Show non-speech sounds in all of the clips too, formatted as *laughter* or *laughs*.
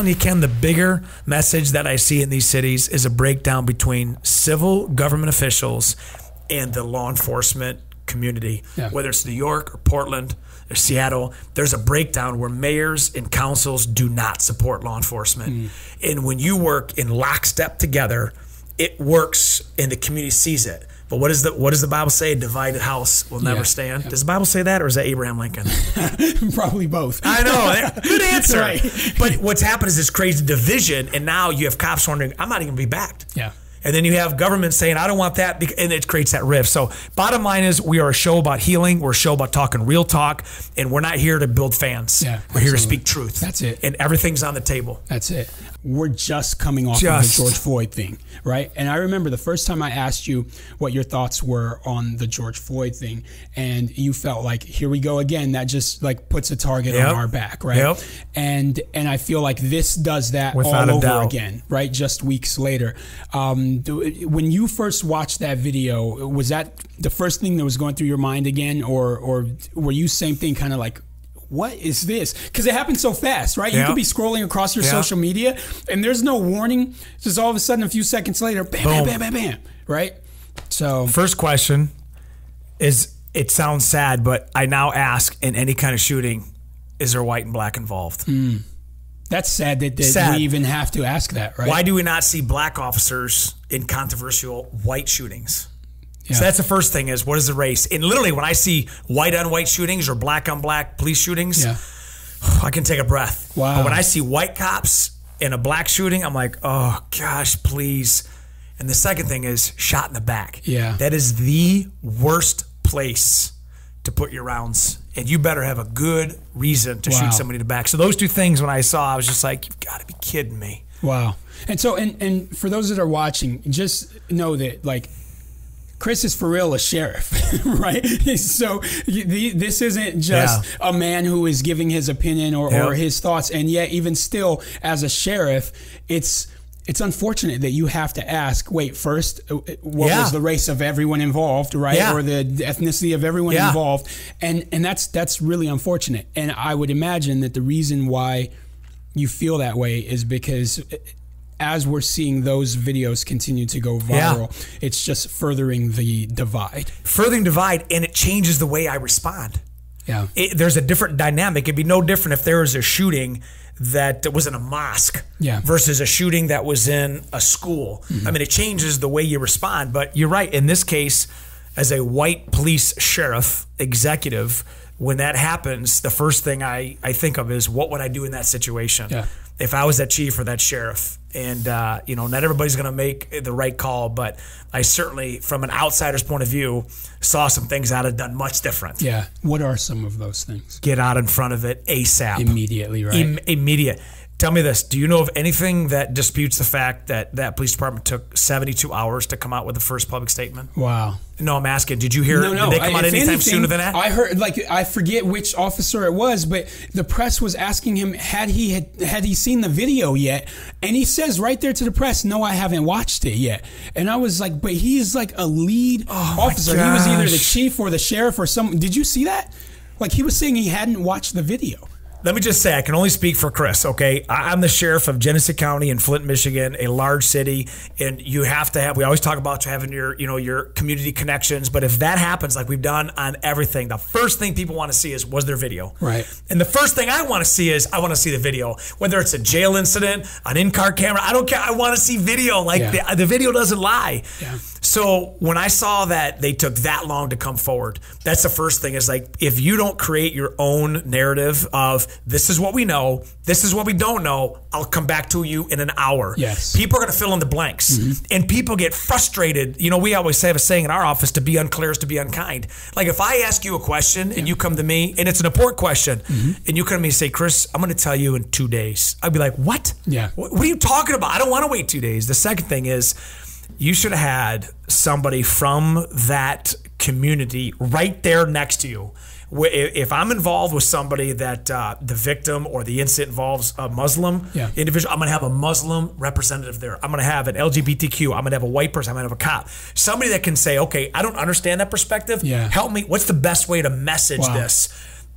telling you, Ken, the bigger message that I see in these cities is a breakdown between civil government officials and the law enforcement community, Yeah. whether it's New York or Portland or Seattle. There's a breakdown where mayors and councils do not support law enforcement. Mm. And when you work in lockstep together, it works and the community sees it. But what is the what does the Bible say? A divided house will never Yeah. stand. Does the Bible say that, or is that Abraham Lincoln? *laughs* Probably both. I know. Good *laughs* answer. Right. But what's happened is this crazy division, and now you have cops wondering, I'm not even gonna be backed. Yeah. And then you have government saying, I don't want that, and it creates that rift. So, bottom line is, we are a show about healing. We're a show about talking real talk, and we're not here to build fans. Yeah, we're here to speak truth. That's it. And everything's on the table. That's it. We're just coming off Just. of the George Floyd thing, right? And I remember the first time I asked you what your thoughts were on the George Floyd thing, and you felt like, here we go again. That just like puts a target Yep. on our back, right? Yep. And and I feel like this does that Without all over doubt. again, right? Just weeks later. Um, do- when you first watched that video, was that the first thing that was going through your mind again, or or were you same thing, kind of like? What is this? Because it happens so fast, right? You could be scrolling across your Yeah. social media and there's no warning. Just all of a sudden, a few seconds later, bam, bam, Boom. bam, bam, bam, right? So, First question is it sounds sad, but I now ask in any kind of shooting, is there white and black involved? Hmm. That's sad that, that Sad. we even have to ask that, right? Why do we not see black officers in controversial white shootings? Yeah. So that's the first thing is what is the race? And literally when I see white on white shootings or black on black police shootings, Yeah. *sighs* I can take a breath. Wow. But when I see white cops in a black shooting, I'm like, oh gosh, please. And the second thing is shot in the back. Yeah. That is the worst place to put your rounds. And you better have a good reason to Wow. shoot somebody in the back. So those two things when I saw, I was just like, you've got to be kidding me. Wow. And so, and, and for those that are watching, just know that, like, Chris is for real a sheriff, *laughs* right? *laughs* So the- this isn't just a man who is giving his opinion or, or his thoughts, and yet even still, as a sheriff, it's it's unfortunate that you have to ask. Wait, first, uh, what Yeah. was the race of everyone involved, right, Yeah. or the ethnicity of everyone Yeah. involved, and and that's that's really unfortunate. And I would imagine that the reason why you feel that way is because as we're seeing those videos continue to go viral, it's just furthering the divide. Furthering divide, and it changes the way I respond. Yeah. it, there's a different dynamic. It'd be no different if there was a shooting that was in a mosque Yeah. versus a shooting that was in a school. Mm-hmm. I mean, it changes the way you respond. But you're right. In this case, as a white police sheriff executive, when that happens, the first thing I, I think of is what would I do in that situation? Yeah. If I was that chief or that sheriff, and uh, you know, not everybody's going to make the right call, but I certainly, from an outsider's point of view, saw some things I'd have done much different Yeah. What are some of those things? get out in front of it ASAP. Immediately, right? Im- immediate. Tell me this: Do you know of anything that disputes the fact that that police department took 72 hours to come out with the first public statement? wow. No, I'm asking. Did you hear? No, no. Did they come I- out anytime anything, sooner than that? I heard, like, I forget which officer it was, but the press was asking him had he had had he seen the video yet, and he says right there to the press, "No, I haven't watched it yet." And I was like, "But he's like a lead Oh officer. He was either the chief or the sheriff or some. Did you see that? Like, he was saying he hadn't watched the video." Let me just say, I can only speak for Chris, okay? I'm the sheriff of Genesee County in Flint, Michigan, a large city, and you have to have. We always talk about having your, you know, your community connections. But if that happens, like we've done on everything, the first thing people want to see is was there video, Right. And the first thing I want to see is I want to see the video, whether it's a jail incident, an in-car camera. I don't care. I want to see video. Like Yeah. the, the video doesn't lie. Yeah. So when I saw that they took that long to come forward, that's the first thing is like if you don't create your own narrative of this is what we know, this is what we don't know, I'll come back to you in an hour. Yes. People are going to fill in the blanks. Mm-hmm. And people get frustrated. You know, we always have a saying in our office to be unclear is to be unkind. Like if I ask you a question and you come to me and it's an important question mm-hmm. and you come to me and say, Chris, I'm going to tell you in two days. I'd be like, what? Yeah. What, what are you talking about? I don't want to wait two days. The second thing is, you should have had somebody from that community right there next to you. If I'm involved with somebody that uh, the victim or the incident involves a Muslim Yeah. individual, I'm going to have a Muslim representative there. I'm going to have an LGBTQ. I'm going to have a white person. I'm going to have a cop. Somebody that can say, okay, I don't understand that perspective. Yeah. Help me. What's the best way to message Wow. this?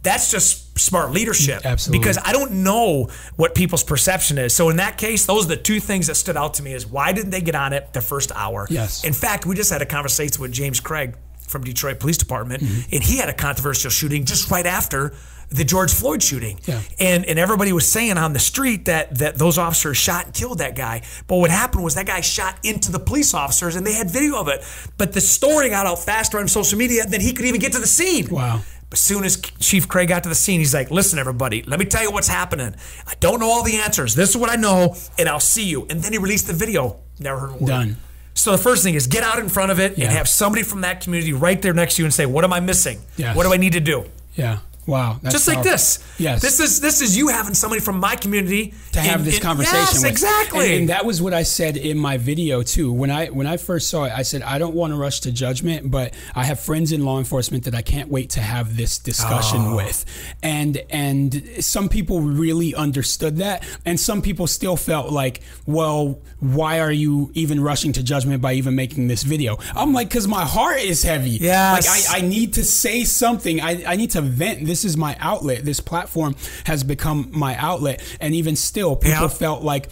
That's just smart leadership. Absolutely. Because I don't know what people's perception is. So in that case, those are the two things that stood out to me is why didn't they get on it the first hour? Yes. In fact, we just had a conversation with James Craig from Detroit Police Department, Mm-hmm. and he had a controversial shooting just right after the George Floyd shooting. Yeah. And and everybody was saying on the street that that those officers shot and killed that guy. But what happened was that guy shot into the police officers and they had video of it. But the story got out faster on social media than he could even get to the scene. Wow. As soon as Chief Craig got to the scene, he's like, "Listen, everybody, let me tell you what's happening. I don't know all the answers. This is what I know, and I'll see you." And then he released the video. Never heard a word. Done. So the first thing is get out in front of it Yeah. and have somebody from that community right there next to you and say, "What am I missing? Yes. What do I need to do?" Yeah. Wow. That's Just like this. Yes. This is this is you having somebody from my community to have in- this in- conversation. Yes, with. exactly. And, and that was what I said in my video too. When I when I first saw it, I said I don't want to rush to judgment, but I have friends in law enforcement that I can't wait to have this discussion Oh. with. And and some people really understood that, and some people still felt like, well, why are you even rushing to judgment by even making this video? I'm like, because my heart is heavy. Yes. Like I, I need to say something. I, I need to vent. This is my outlet. This platform has become my outlet. And even still, people Yeah. felt like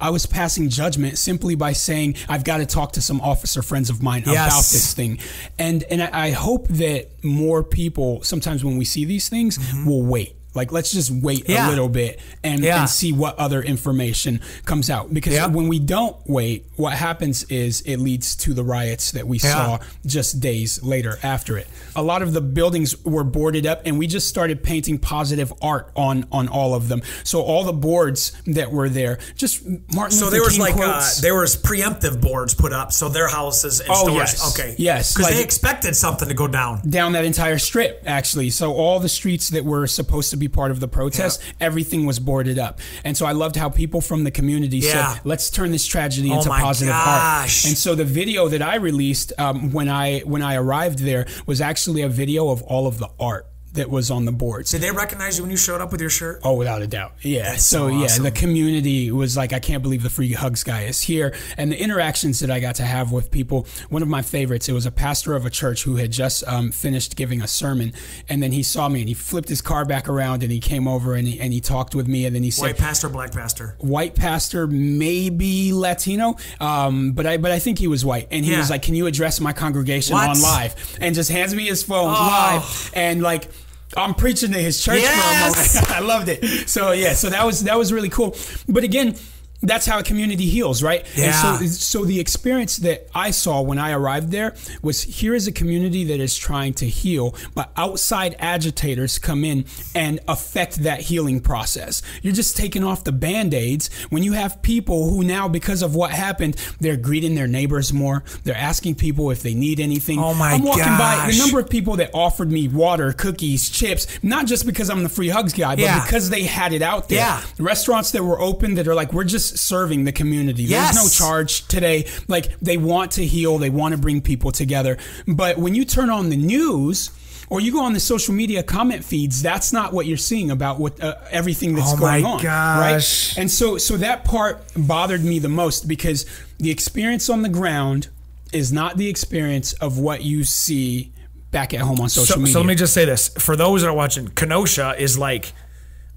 I was passing judgment simply by saying I've got to talk to some officer friends of mine Yes. about this thing. And and I I hope that more people sometimes when we see these things mm-hmm. will wait. Like let's just wait. Yeah. a little bit and, Yeah. and see what other information comes out. Because Yeah. when we don't wait, what happens is it leads to the riots that we saw just days later after it. A lot of the buildings were boarded up, and we just started painting positive art on on all of them. So all the boards that were there, just Martin. so Luther there was King like uh, there was preemptive boards put up, so their houses and Oh, stores. yes. Okay, Yes, because like- they expected something to go down. down that entire strip actually so all the streets that were supposed to be part of the protest everything was boarded up and so i loved how people from the community Yeah. said let's turn this tragedy Oh into positive gosh. art and so the video that i released um, when i when i arrived there was actually a video of all of the art that was on the boards Did they recognize you when you showed up with your shirt? Oh, without a doubt. Yeah. so So, yeah, the community was like, I can't believe the free hugs guy is here. And the interactions that I got to have with people, one of my favorites, it was a pastor of a church who had just um, finished giving a sermon. And then he saw me and he flipped his car back around and he came over and he, and he talked with me. And then he said, White pastor, black pastor. white pastor, maybe Latino, um, but I but I think he was white, and he Yeah. was like, "Can you address my congregation What? on live?" And just hands me his phone Oh. live, and like. I'm preaching to his church Yes. for a moment. I loved it. So yeah, so that was that was really cool. But again, that's how a community heals, right? Yeah. And so, so the experience that I saw when I arrived there was here is a community that is trying to heal, but outside agitators come in and affect that healing process. You're just taking off the band aids when you have people who now, because of what happened, they're greeting their neighbors more. They're asking people if they need anything. Oh my I'm walking by gosh. the number of people that offered me water, cookies, chips, not just because I'm the free hugs guy, but Yeah. because they had it out there. Yeah. Restaurants that were open that are like, we're just serving the community. Yes. There's no charge today. Like they want to heal, they want to bring people together. But when you turn on the news, or you go on the social media comment feeds, that's not what you're seeing about what uh, everything that's Oh going on, gosh. right? And so, so that part bothered me the most because the experience on the ground is not the experience of what you see back at home on social So, media. so let me just say this: for those that are watching, Kenosha is like,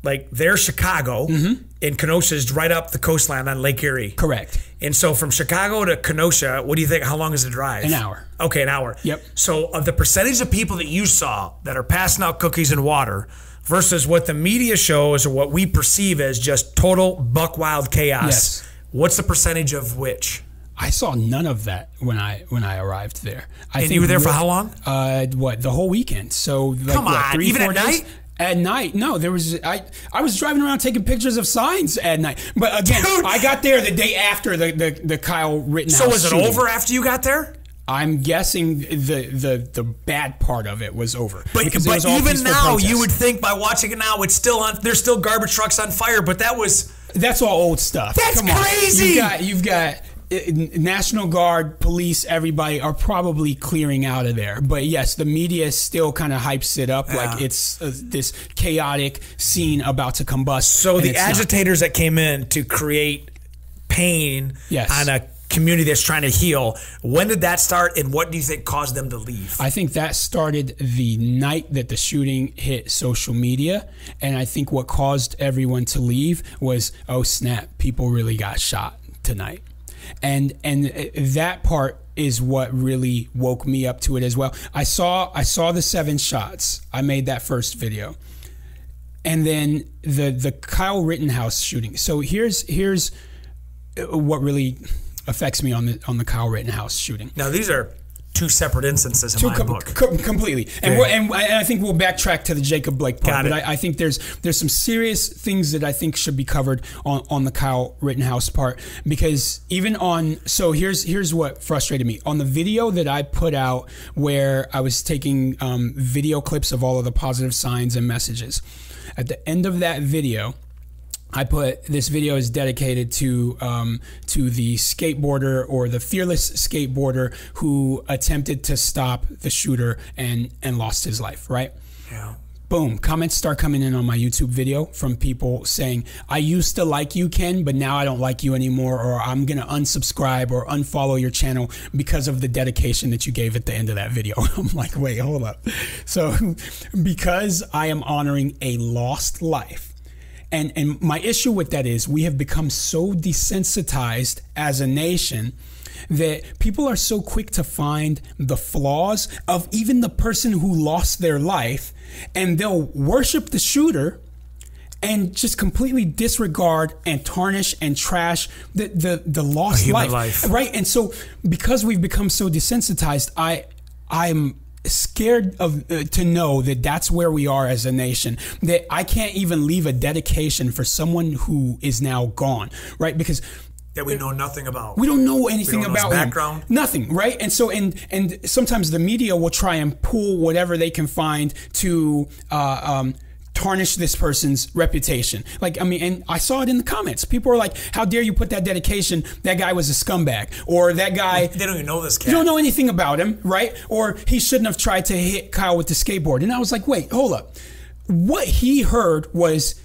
like they're Chicago, and Kenosha is right up the coastline on Lake Erie. Correct. And so from Chicago to Kenosha, what do you think? How long is the drive? An hour. Okay, an hour. Yep. So of the percentage of people that you saw that are passing out cookies and water versus what the media shows or what we perceive as just total buck wild chaos, Yes. what's the percentage of which? I saw none of that when I when I arrived there. I And you were there for how long? Uh, what the whole weekend? So like, Come what, on, three, even four at days? night? At night, no. There was I. I was driving around taking pictures of signs at night. But again, Dude. I got there the day after the the, the Kyle Rittenhouse. So was it shooting. over after you got there? I'm guessing the the the bad part of it was over. But, but even now, protest. you would think by watching it now, it's still on. There's still garbage trucks on fire, but that was That's all old stuff. That's Come on. crazy. You've got you've got National Guard, police, everybody are probably clearing out of there. But yes, the media still kind of hypes it up like it's uh, this chaotic scene about to combust. so the it's not. agitators that came in to create pain Yes. on a community that's trying to heal. When did that start, and what do you think caused them to leave? I think that started the night that the shooting hit social media. And I think what caused everyone to leave was, oh, snap, people really got shot tonight. And and that part is what really woke me up to it as well. I saw I saw the seven shots. I made that first video. And then the the Kyle Rittenhouse shooting. So here's here's what really affects me on the on the Kyle Rittenhouse shooting. Now these are two separate instances in Two my com- book. com- completely, and Yeah. and I I think we'll backtrack to the Jacob Blake part. Got but. I, I think there's there's some serious things that I think should be covered on, on the Kyle Rittenhouse part because even on so here's here's what frustrated me on the video that I put out where I was taking um, video clips of all of the positive signs and messages. At the end of that video, I put this video is dedicated to um, to the skateboarder or the fearless skateboarder who attempted to stop the shooter and and lost his life. Right. Yeah. Boom. Comments start coming in on my YouTube video from people saying, I used to like you, Ken, but now I don't like you anymore, or I'm going to unsubscribe or unfollow your channel because of the dedication that you gave at the end of that video. *laughs* I'm like, wait, hold up. So, *laughs* because I am honoring a lost life, and, and my issue with that is we have become so desensitized as a nation that people are so quick to find the flaws of even the person who lost their life and they'll worship the shooter and just completely disregard and tarnish and trash the the, the lost life. life. right and so because we've become so desensitized i i'm scared of uh, to know that that's where we are as a nation that i can't even leave a dedication for someone who is now gone right because That we know nothing about. we don't know anything don't know his about him. background. Nothing, right? And so, and and sometimes the media will try and pull whatever they can find to uh, um, tarnish this person's reputation. Like, I mean, and I saw it in the comments. People are like, "How dare you put that dedication? That guy was a scumbag, or that guy." they don't even know this cat. You don't know anything about him, right? Or he shouldn't have tried to hit Kyle with the skateboard. And I was like, wait, hold up. What he heard was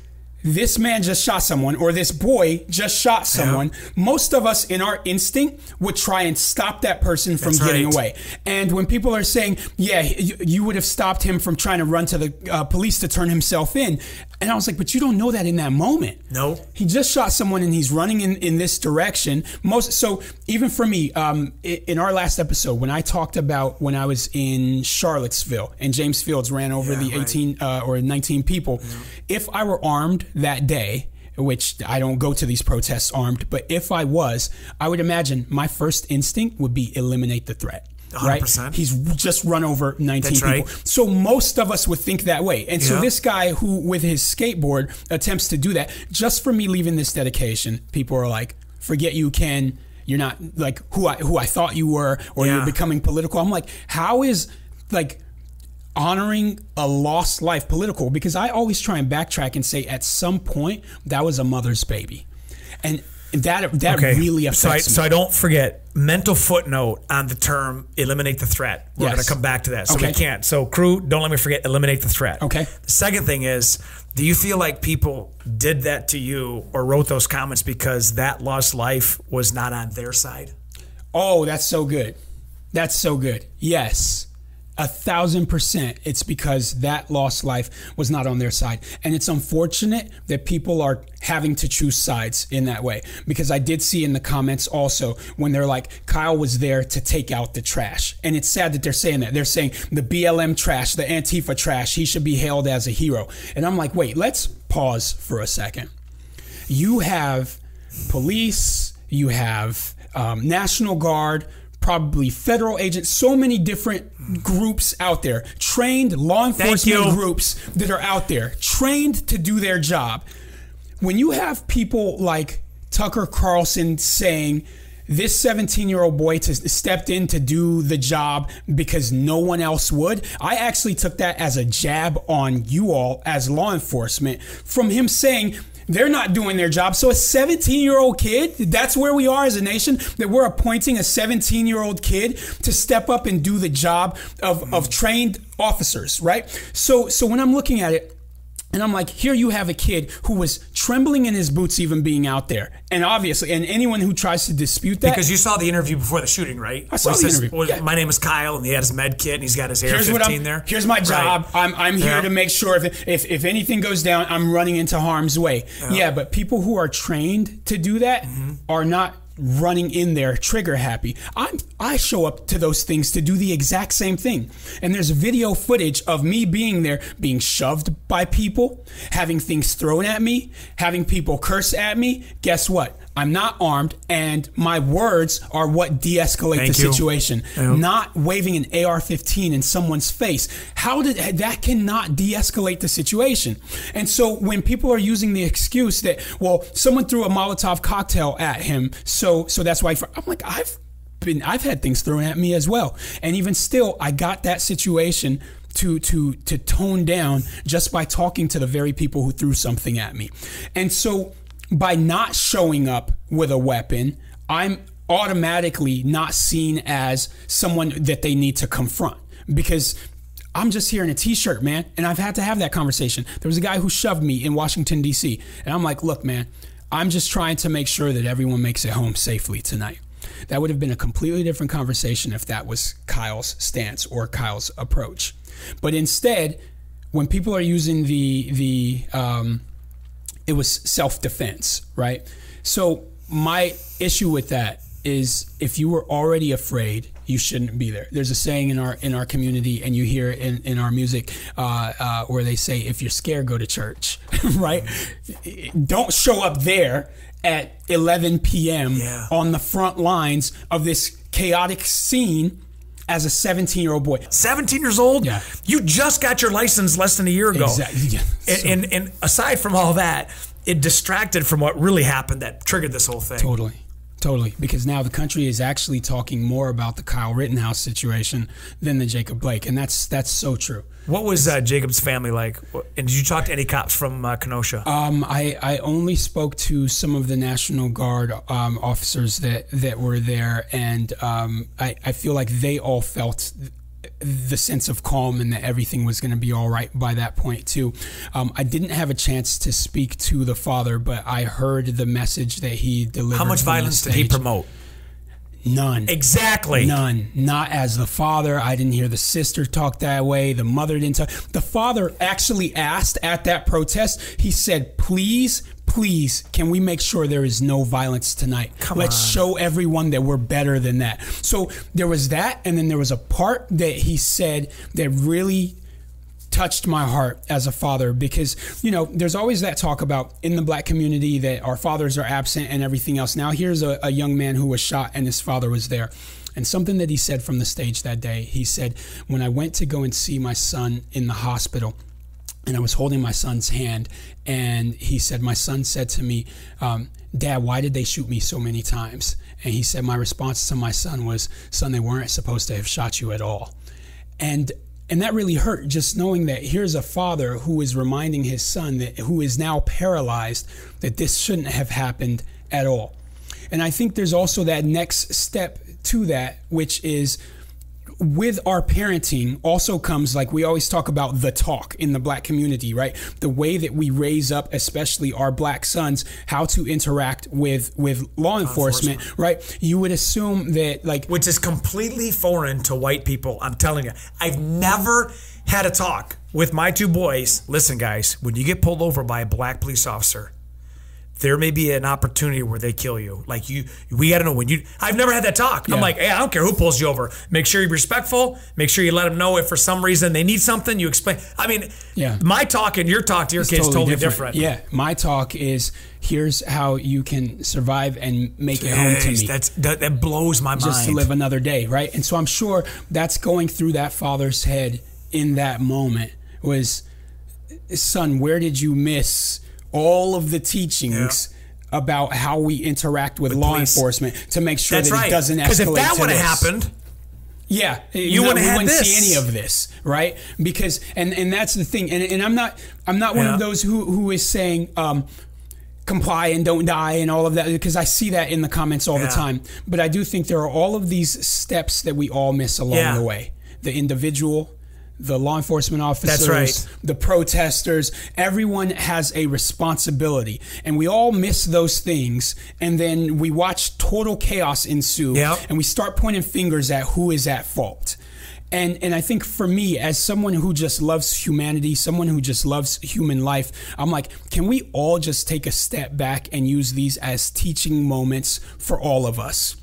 this man just shot someone or this boy just shot someone. Most of us in our instinct would try and stop that person from That's getting right. away. And when people are saying, yeah, you, you would have stopped him from trying to run to the uh, police to turn himself in. And I was like, but you don't know that in that moment. No. He just shot someone and he's running in, in this direction. Most so even for me, um, in our last episode when I talked about when I was in Charlottesville and James Fields ran over Yeah, the right. 18 uh, or 19 people, if I were armed that day. Which I don't go to these protests armed, but if I was, I would imagine my first instinct would be eliminate the threat. Right? 100%. He's just run over 19 That's people. right. So most of us would think that way. And so this guy who with his skateboard attempts to do that, just for me leaving this dedication, people are like, forget you Ken, you're not like who I who I thought you were, or Yeah. you're becoming political. I'm like, how is like honoring a lost life political? Because I always try and backtrack and say at some point that was a mother's baby. And that that Okay. really so I, me. so I don't forget mental footnote on the term eliminate the threat. We're Yes. going to come back to that. So Okay. we can't. So crew, don't let me forget eliminate the threat. Okay. The second thing is, do you feel like people did that to you or wrote those comments because that lost life was not on their side? Oh, that's so good. That's so good. Yes. A thousand percent. It's because that lost life was not on their side. And it's unfortunate that people are having to choose sides in that way. Because I did see in the comments also when they're like, Kyle was there to take out the trash. And it's sad that they're saying that. They're saying the BLM trash, the Antifa trash, he should be hailed as a hero. And I'm like, wait, let's pause for a second you have police, you have um, National Guard, probably federal agents, so many different groups out there, trained law enforcement groups that are out there, trained to do their job. When you have people like Tucker Carlson saying, this 17 year old boy to stepped in to do the job because no one else would. I actually took that as a jab on you all as law enforcement from him saying they're not doing their job. So a 17 year old kid, that's where we are as a nation, that we're appointing a 17 year old kid to step up and do the job of, of trained officers, right? So so when I'm looking at it, And I'm like, here you have a kid who was trembling in his boots even being out there. And obviously, and anyone who tries to dispute that. Because you saw the interview before the shooting, right? I saw Where the says, interview, yeah. My name is Kyle, and he had his med kit, and he's got his here's what AR-15 I'm, there. Here's my job. Right. I'm, I'm here Yeah. to make sure if, if, if anything goes down, I'm running into harm's way. Yeah. but people who are trained to do that Mm-hmm. are not running in there trigger happy. I I show up to those things to do the exact same thing. And there's video footage of me being there, being shoved by people, having things thrown at me, having people curse at me. Guess what? I'm not armed, and my words are what de-escalate Thank the you. situation. Yeah. Not waving an AR-15 in someone's face. How did that cannot de-escalate the situation? And so when people are using the excuse that well, someone threw a Molotov cocktail at him, so so that's why. I'm like I've been I've had things thrown at me as well, and even still, I got that situation. To, to to tone down just by talking to the very people who threw something at me, and so by not showing up with a weapon, I'm automatically not seen as someone that they need to confront because I'm just here in a t-shirt, man, and I've had to have that conversation. There was a guy who shoved me in Washington D.C., and I'm like, "Look, man, I'm just trying to make sure that everyone makes it home safely tonight." That would have been a completely different conversation if that was Kyle's stance or Kyle's approach. But instead, when people are using the the um, it was self defense, right? So my issue with that is if you were already afraid, you shouldn't be there. There's a saying in our in our community, and you hear it in, in our music uh, uh, where they say, "If you're scared, go to church." *laughs* right? Don't show up there at 11 p.m. Yeah. on the front lines of this chaotic scene as a 17 year old boy. 17 years old. Yeah. You just got your license less than a year ago. Exactly. Yeah. And, and and aside from all that, it distracted from what really happened that triggered this whole thing. Totally. Totally. Because now the country is actually talking more about the Kyle Rittenhouse situation than the Jacob Blake. And that's that's so true. What was uh, Jacob's family like? And did you talk to any cops from uh, Kenosha? Um, I, I only spoke to some of the National Guard um, officers that, that were there, and um, I, I feel like they all felt the sense of calm and that everything was going to be all right by that point too. Um, I didn't have a chance to speak to the father, but I heard the message that he delivered. How much violence did he promote? None. Exactly. None. Not as the father. I didn't hear the sister talk that way. The mother didn't talk. The father actually asked at that protest, he said, please, please, can we make sure there is no violence tonight? Come Let's on. show everyone that we're better than that. So there was that. And then there was a part that he said that really touched my heart as a father because you know there's always that talk about in the black community that our fathers are absent and everything else now here's a, a young man who was shot and his father was there and something that he said from the stage that day he said when i went to go and see my son in the hospital and I was holding my son's hand, and he said, My son said to me, um, Dad, why did they shoot me so many times? And he said, My response to my son was, Son, they weren't supposed to have shot you at all. And and that really hurt just knowing that here's a father who is reminding his son that who is now paralyzed that this shouldn't have happened at all. And I think there's also that next step to that, which is with our parenting also comes like we always talk about the talk in the black community, right? The way that we raise up, especially our black sons, how to interact with with law enforcement, right? You would assume that like which is completely foreign to white people. I'm telling you, I've never had a talk with my two boys. Listen, guys, when you get pulled over by a black police officer, there may be an opportunity where they kill you. Like you, we got to know when you. I've never had that talk. I'm like, hey, I don't care who pulls you over. Make sure you're respectful. Make sure you let them know if for some reason they need something. You explain. I mean, Yeah. my talk and your talk to your kids totally, different. Yeah, my talk is here's how you can survive and make it home to me. That's that, that blows my just mind. Just to live another day, right? And so I'm sure that's going through that father's head in that moment was, son, where did you miss all of the teachings about how we interact with, law police. enforcement to make sure That's that right. it doesn't escalate? Because if that would have happened, Yeah, You wouldn't we wouldn't this. see any of this, right? Because and and that's the thing, and, and I'm not I'm not one Yeah. of those who who is saying um, comply and don't die and all of that because I see that in the comments all Yeah. the time. But I do think there are all of these steps that we all miss along Yeah. the way: the individual, the law enforcement officers, right. the protesters, everyone has a responsibility. And we all miss those things. And then we watch total chaos ensue. Yep. And we start pointing fingers at who is at fault. And, and I think for me, as someone who just loves humanity, someone who just loves human life, I'm like, can we all just take a step back and use these as teaching moments for all of us?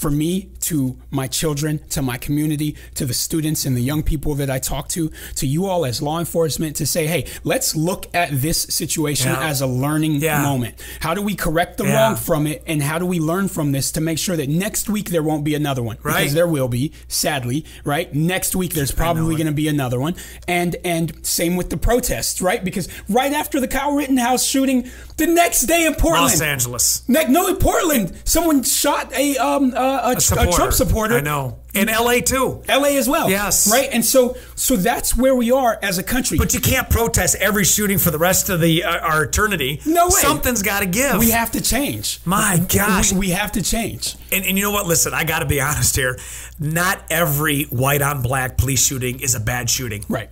for me to my children, to my community, to the students and the young people that I talk to, to you all as law enforcement to say, hey, let's look at this situation Yeah. as a learning Yeah. moment. How do we correct the Yeah. wrong from it? And how do we learn from this to make sure that next week there won't be another one? Right. Because there will be, sadly, right? Next week there's probably going to be another one. And and same with the protests, right? Because right after the Kyle Rittenhouse shooting, the next day in Portland, Los Angeles. Ne- no, in Portland, someone shot a um uh, a, a, Trump supporter. I know. In LA too. L.A. as well. Yes. right. And so so that's where we are as a country. But you can't protest every shooting for the rest of the uh, our eternity. No way. Something's got to give. we have to change. My gosh. we, we have to change. And, and you know what? Listen, I got to be honest here. Not every white on black police shooting is a bad shooting. Right.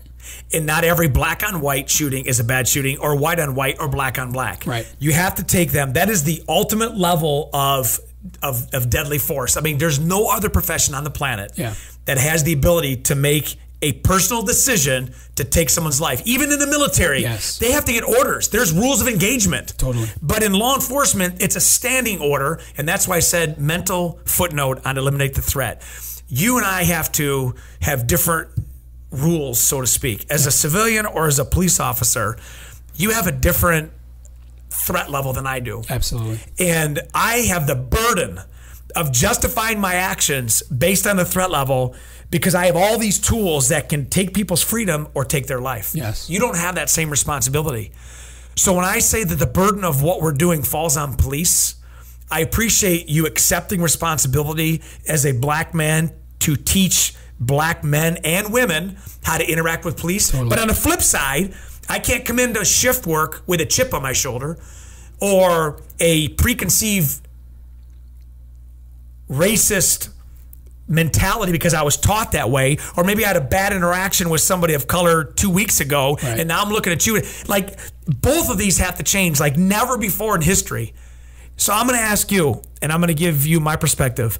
And not every black on white shooting is a bad shooting, or white on white, or black on black. Right. You have to take them. That is the ultimate level of of, of deadly force. I mean, there's no other profession on the planet Yeah. that has the ability to make a personal decision to take someone's life. Even in the military, Yes. they have to get orders. There's rules of engagement. Totally. But in law enforcement, it's a standing order, and that's why I said mental footnote on eliminate the threat. You and I have to have different rules, so to speak. As a civilian or as a police officer, you have a different threat level than I do. Absolutely. And I have the burden of justifying my actions based on the threat level because I have all these tools that can take people's freedom or take their life. Yes. You don't have that same responsibility. So when I say that the burden of what we're doing falls on police, I appreciate you accepting responsibility as a black man to teach black men and women how to interact with police. But on the flip side, I can't come into shift work with a chip on my shoulder or a preconceived racist mentality because I was taught that way, or maybe I had a bad interaction with somebody of color two weeks ago, Right. and now I'm looking at you. Like both of these have to change, like never before in history. So I'm going to ask you, and I'm going to give you my perspective.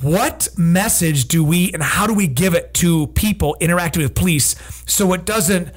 What message do we and how do we give it to people interacting with police so it doesn't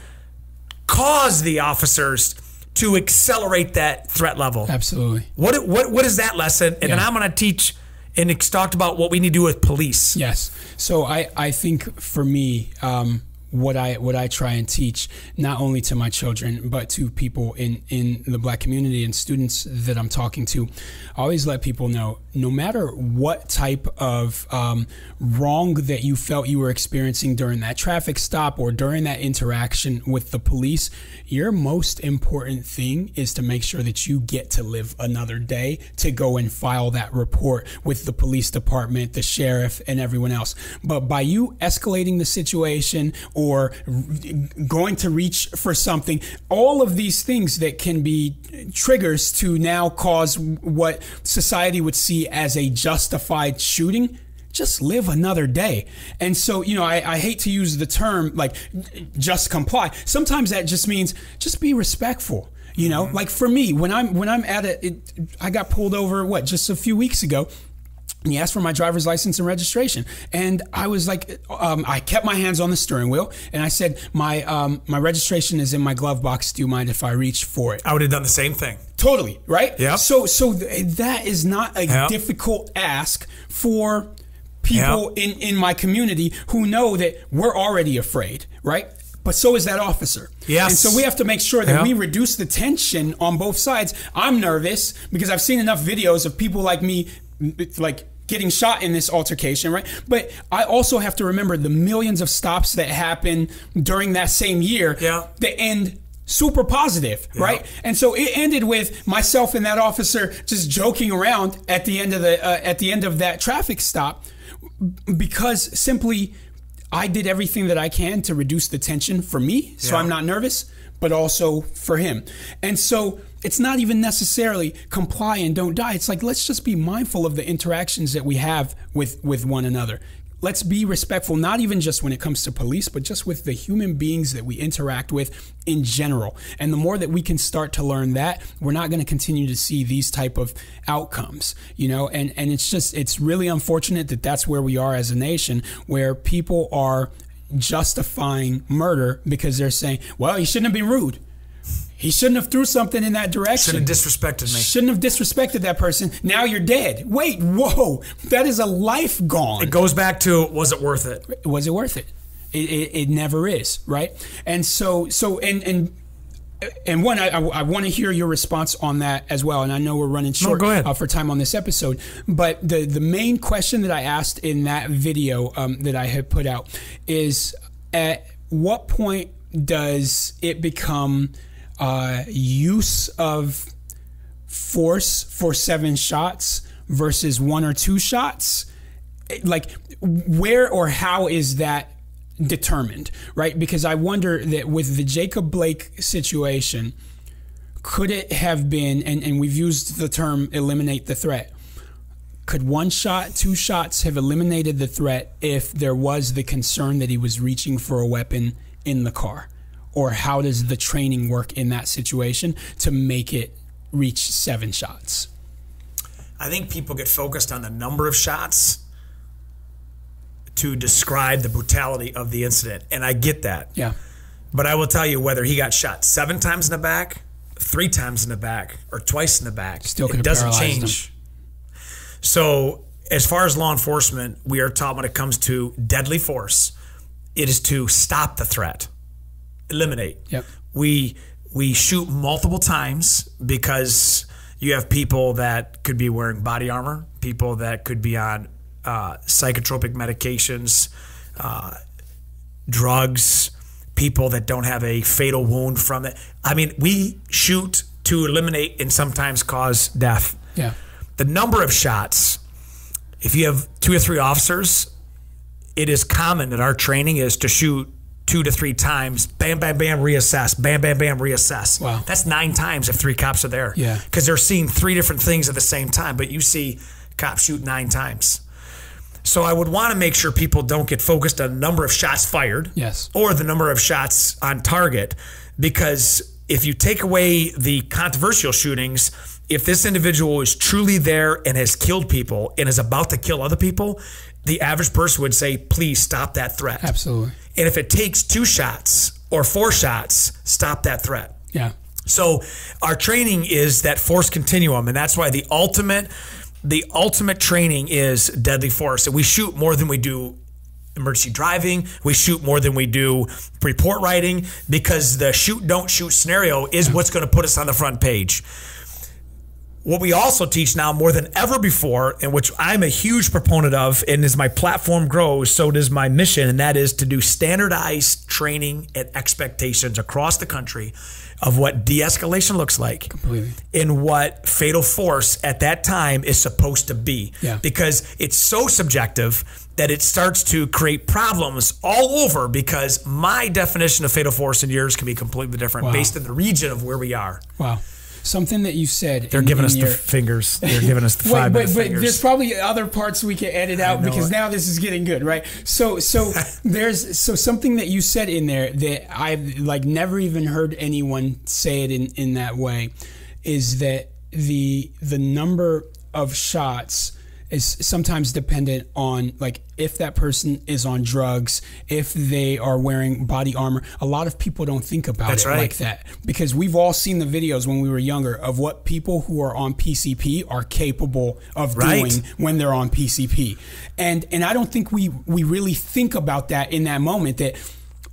cause the officers to accelerate that threat level? Absolutely. What what what is that lesson? And then I'm going to teach and it's talked about what we need to do with police. Yes. So I, I think for me, um, what I what I try and teach not only to my children but to people in in the black community and students that I'm talking to, I always let people know no matter what type of um, wrong that you felt you were experiencing during that traffic stop or during that interaction with the police, your most important thing is to make sure that you get to live another day to go and file that report with the police department, the sheriff, and everyone else. But by you escalating the situation or going to reach for something, all of these things that can be triggers to now cause what society would see as a justified shooting just live another day. And so, you know, I, I hate to use the term like just comply. Sometimes that just means just be respectful. You know, mm-hmm. like for me, when I'm when I'm at it I got pulled over what just a few weeks ago. And he asked for my driver's license and registration, and I was like, um, I kept my hands on the steering wheel, and I said, my um, my registration is in my glove box. Do you mind if I reach for it? I would have done the same thing. Totally, right? Yeah. So so th- that is not a Yep. difficult ask for people Yep. in in my community who know that we're already afraid, right? But so is that officer. Yes. And so we have to make sure that we reduce the tension on both sides. I'm nervous because I've seen enough videos of people like me like getting shot in this altercation, right? But I also have to remember the millions of stops that happen during that same year Yeah. that end super positive, right? And so it ended with myself and that officer just joking around at the end of the uh, at the end of that traffic stop because simply I did everything that I can to reduce the tension for me so Yeah. I'm not nervous, but also for him. And so it's not even necessarily comply and don't die. It's like let's just be mindful of the interactions that we have with with one another. let's be respectful, not even just when it comes to police, but just with the human beings that we interact with in general. And the more that we can start to learn that, we're not going to continue to see these type of outcomes, you know. And and it's just it's really unfortunate that that's where we are as a nation, where people are justifying murder because they're saying, well, he shouldn't have been rude. He shouldn't have threw something in that direction. Shouldn't have disrespected me. Shouldn't have disrespected that person. Now you're dead. Wait, whoa, that is a life gone. It goes back to was it worth it? Was it worth it? It, it, it never is, right? And so, so, and and and one, I, I, I want to hear your response on that as well. And I know we're running short ahead. uh, for time on this episode, but the the main question that I asked in that video um, that I had put out is, at what point does it become uh, use of force for seven shots versus one or two shots? Like, where or how is that determined, right? Because I wonder that with the Jacob Blake situation, could it have been, and, and we've used the term eliminate the threat, could one shot, two shots have eliminated the threat if there was the concern that he was reaching for a weapon in the car? Or how does the training work in that situation to make it reach seven shots? I think people get focused on the number of shots to describe the brutality of the incident. And I get that. Yeah. But I will tell you whether he got shot seven times in the back, three times in the back, or twice in the back, Still it doesn't change. So, as far as law enforcement, we are taught when it comes to deadly force, it is to stop the threat, eliminate. Yep. We we shoot multiple times because you have people that could be wearing body armor, people that could be on uh, psychotropic medications, uh, drugs, people that don't have a fatal wound from it. I mean, we shoot to eliminate and sometimes cause death. Yeah. The number of shots, if you have two or three officers, it is common that our training is to shoot two to three times, bam, bam, bam, reassess, bam, bam, bam, reassess. Wow. That's nine times if three cops are there. Yeah. Because they're seeing three different things at the same time, but you see cops shoot nine times. So I would want to make sure people don't get focused on the number of shots fired Yes. or the number of shots on target because if you take away the controversial shootings, if this individual is truly there and has killed people and is about to kill other people, the average person would say, please stop that threat. Absolutely. And if it takes two shots or four shots, stop that threat. Yeah. So our training is that force continuum, and that's why the ultimate, the ultimate training is deadly force. And we shoot more than we do emergency driving. We shoot more than we do report writing because the shoot don't shoot scenario is what's going to put us on the front page. What we also teach now more than ever before, and which I'm a huge proponent of, and as my platform grows, so does my mission, and that is to do standardized training and expectations across the country of what de escalation looks like Completely. and what fatal force at that time is supposed to be. Yeah. Because it's so subjective that it starts to create problems all over because my definition of fatal force and yours can be completely different Wow. based on the region of where we are. Wow. Something that you said. They're in- giving in us your, the fingers. They're *laughs* giving us the Wait, five but, minute but fingers. there's probably other parts we can edit out because it. now this is getting good, right? So so *laughs* there's so something that you said in there that I've like never even heard anyone say it in, in that way is that the the number of shots is sometimes dependent on like if that person is on drugs, if they are wearing body armor. A lot of people don't think about That's it right. like that because we've all seen the videos when we were younger of what people who are on PCP are capable of Right. doing when they're on PCP. And and I don't think we we really think about that in that moment that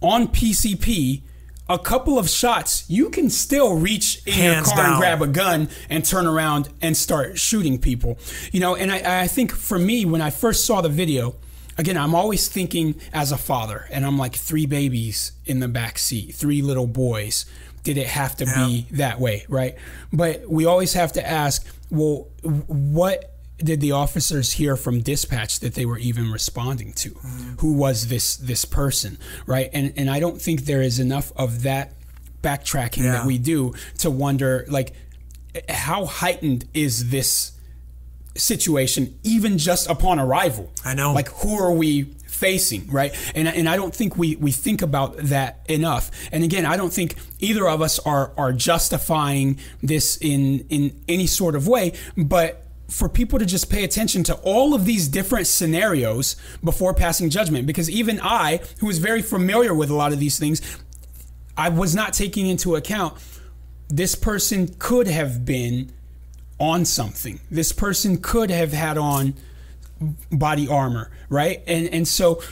on PCP a couple of shots you can still reach in Hands your car down. and grab a gun and turn around and start shooting people. You know, and I, I think for me when I first saw the video Again, I'm always thinking as a father, and I'm like three babies in the back seat, three little boys. Did it have to be that way, right? But we always have to ask, well, what did the officers hear from dispatch that they were even responding to? Mm-hmm. Who was this this person, right? And and I don't think there is enough of that backtracking Yeah. that we do to wonder like how heightened is this situation even just upon arrival I know. like who are we facing, right? And and I don't think we we think about that enough. And again, I don't think either of us are are justifying this in in any sort of way, but for people to just pay attention to all of these different scenarios before passing judgment because even I, who is very familiar with a lot of these things, I was not taking into account this person could have been on something. This person could have had on body armor, right? And and so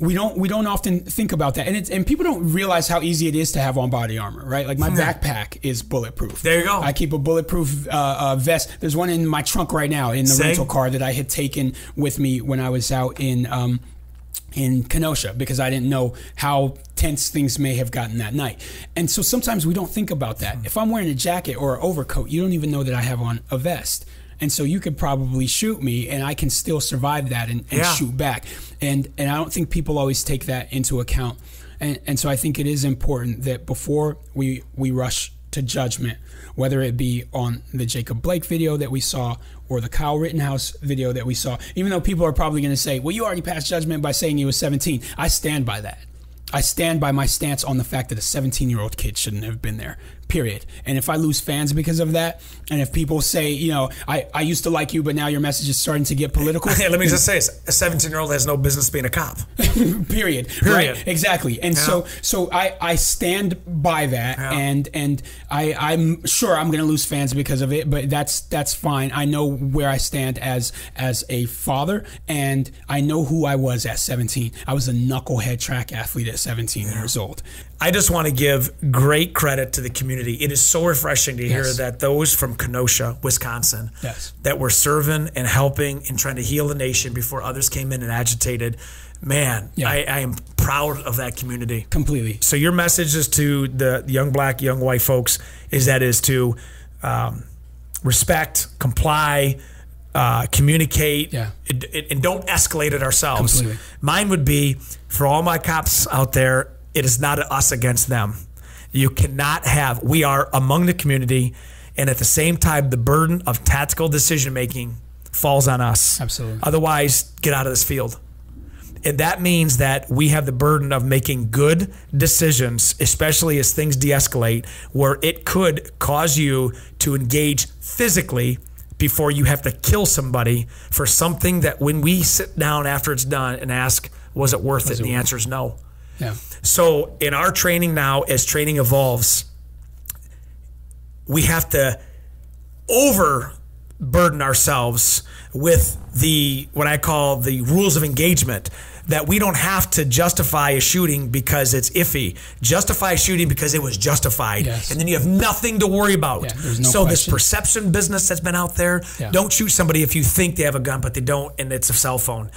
we don't we don't often think about that, and it's and people don't realize how easy it is to have on body armor, right? Like my backpack is bulletproof. There you go. I keep a bulletproof uh, uh, vest. There's one in my trunk right now in the Same. rental car that I had taken with me when I was out in. Um, in Kenosha because I didn't know how tense things may have gotten that night. And so sometimes we don't think about that. If I'm wearing a jacket or an overcoat, you don't even know that I have on a vest. And so you could probably shoot me and I can still survive that and, and Yeah. shoot back. And and I don't think people always take that into account. And and so I think it is important that before we we rush to judgment, whether it be on the Jacob Blake video that we saw or the Kyle Rittenhouse video that we saw, even though people are probably going to say, well, you already passed judgment by saying he was 17. I stand by that. I stand by my stance on the fact that a 17 year old kid shouldn't have been there, period. And if I lose fans because of that, and if people say, you know, I, I used to like you, but now your message is starting to get political, *laughs* Hey, let me just say this: a 17 year old has no business being a cop. period. *laughs* Period. Right? Exactly. And so so I, I stand by that Yeah. and and I, I'm sure I'm gonna lose fans because of it, but that's that's fine. I know where I stand as as a father and I know who I was at 17. I was a knucklehead track athlete at 17 years old. I just want to give great credit to the community. It is so refreshing to hear Yes. that those from Kenosha, Wisconsin, Yes. that were serving and helping and trying to heal the nation before others came in and agitated. Man, Yeah. I, I am proud of that community. Completely. So your message is to the young black, young white folks is that is to um, respect, comply, uh, communicate, Yeah. and, and don't escalate it ourselves. Completely. Mine would be for all my cops out there. It is not us against them. You cannot have. We are among the community, and at the same time, the burden of tactical decision making falls on us. Absolutely. Otherwise, get out of this field. And that means that we have the burden of making good decisions, especially as things de escalate, where it could cause you to engage physically before you have to kill somebody for something that when we sit down after it's done and ask, was it worth it? And the answer is no. Yeah. So in our training now, as training evolves, we have to overburden ourselves with the what I call the rules of engagement. That we don't have to justify a shooting because it's iffy. Justify a shooting because it was justified, Yes. and then you have nothing to worry about. Yeah, no so this perception business that's been out there, Yeah. don't shoot somebody if you think they have a gun but they don't, and it's a cell phone.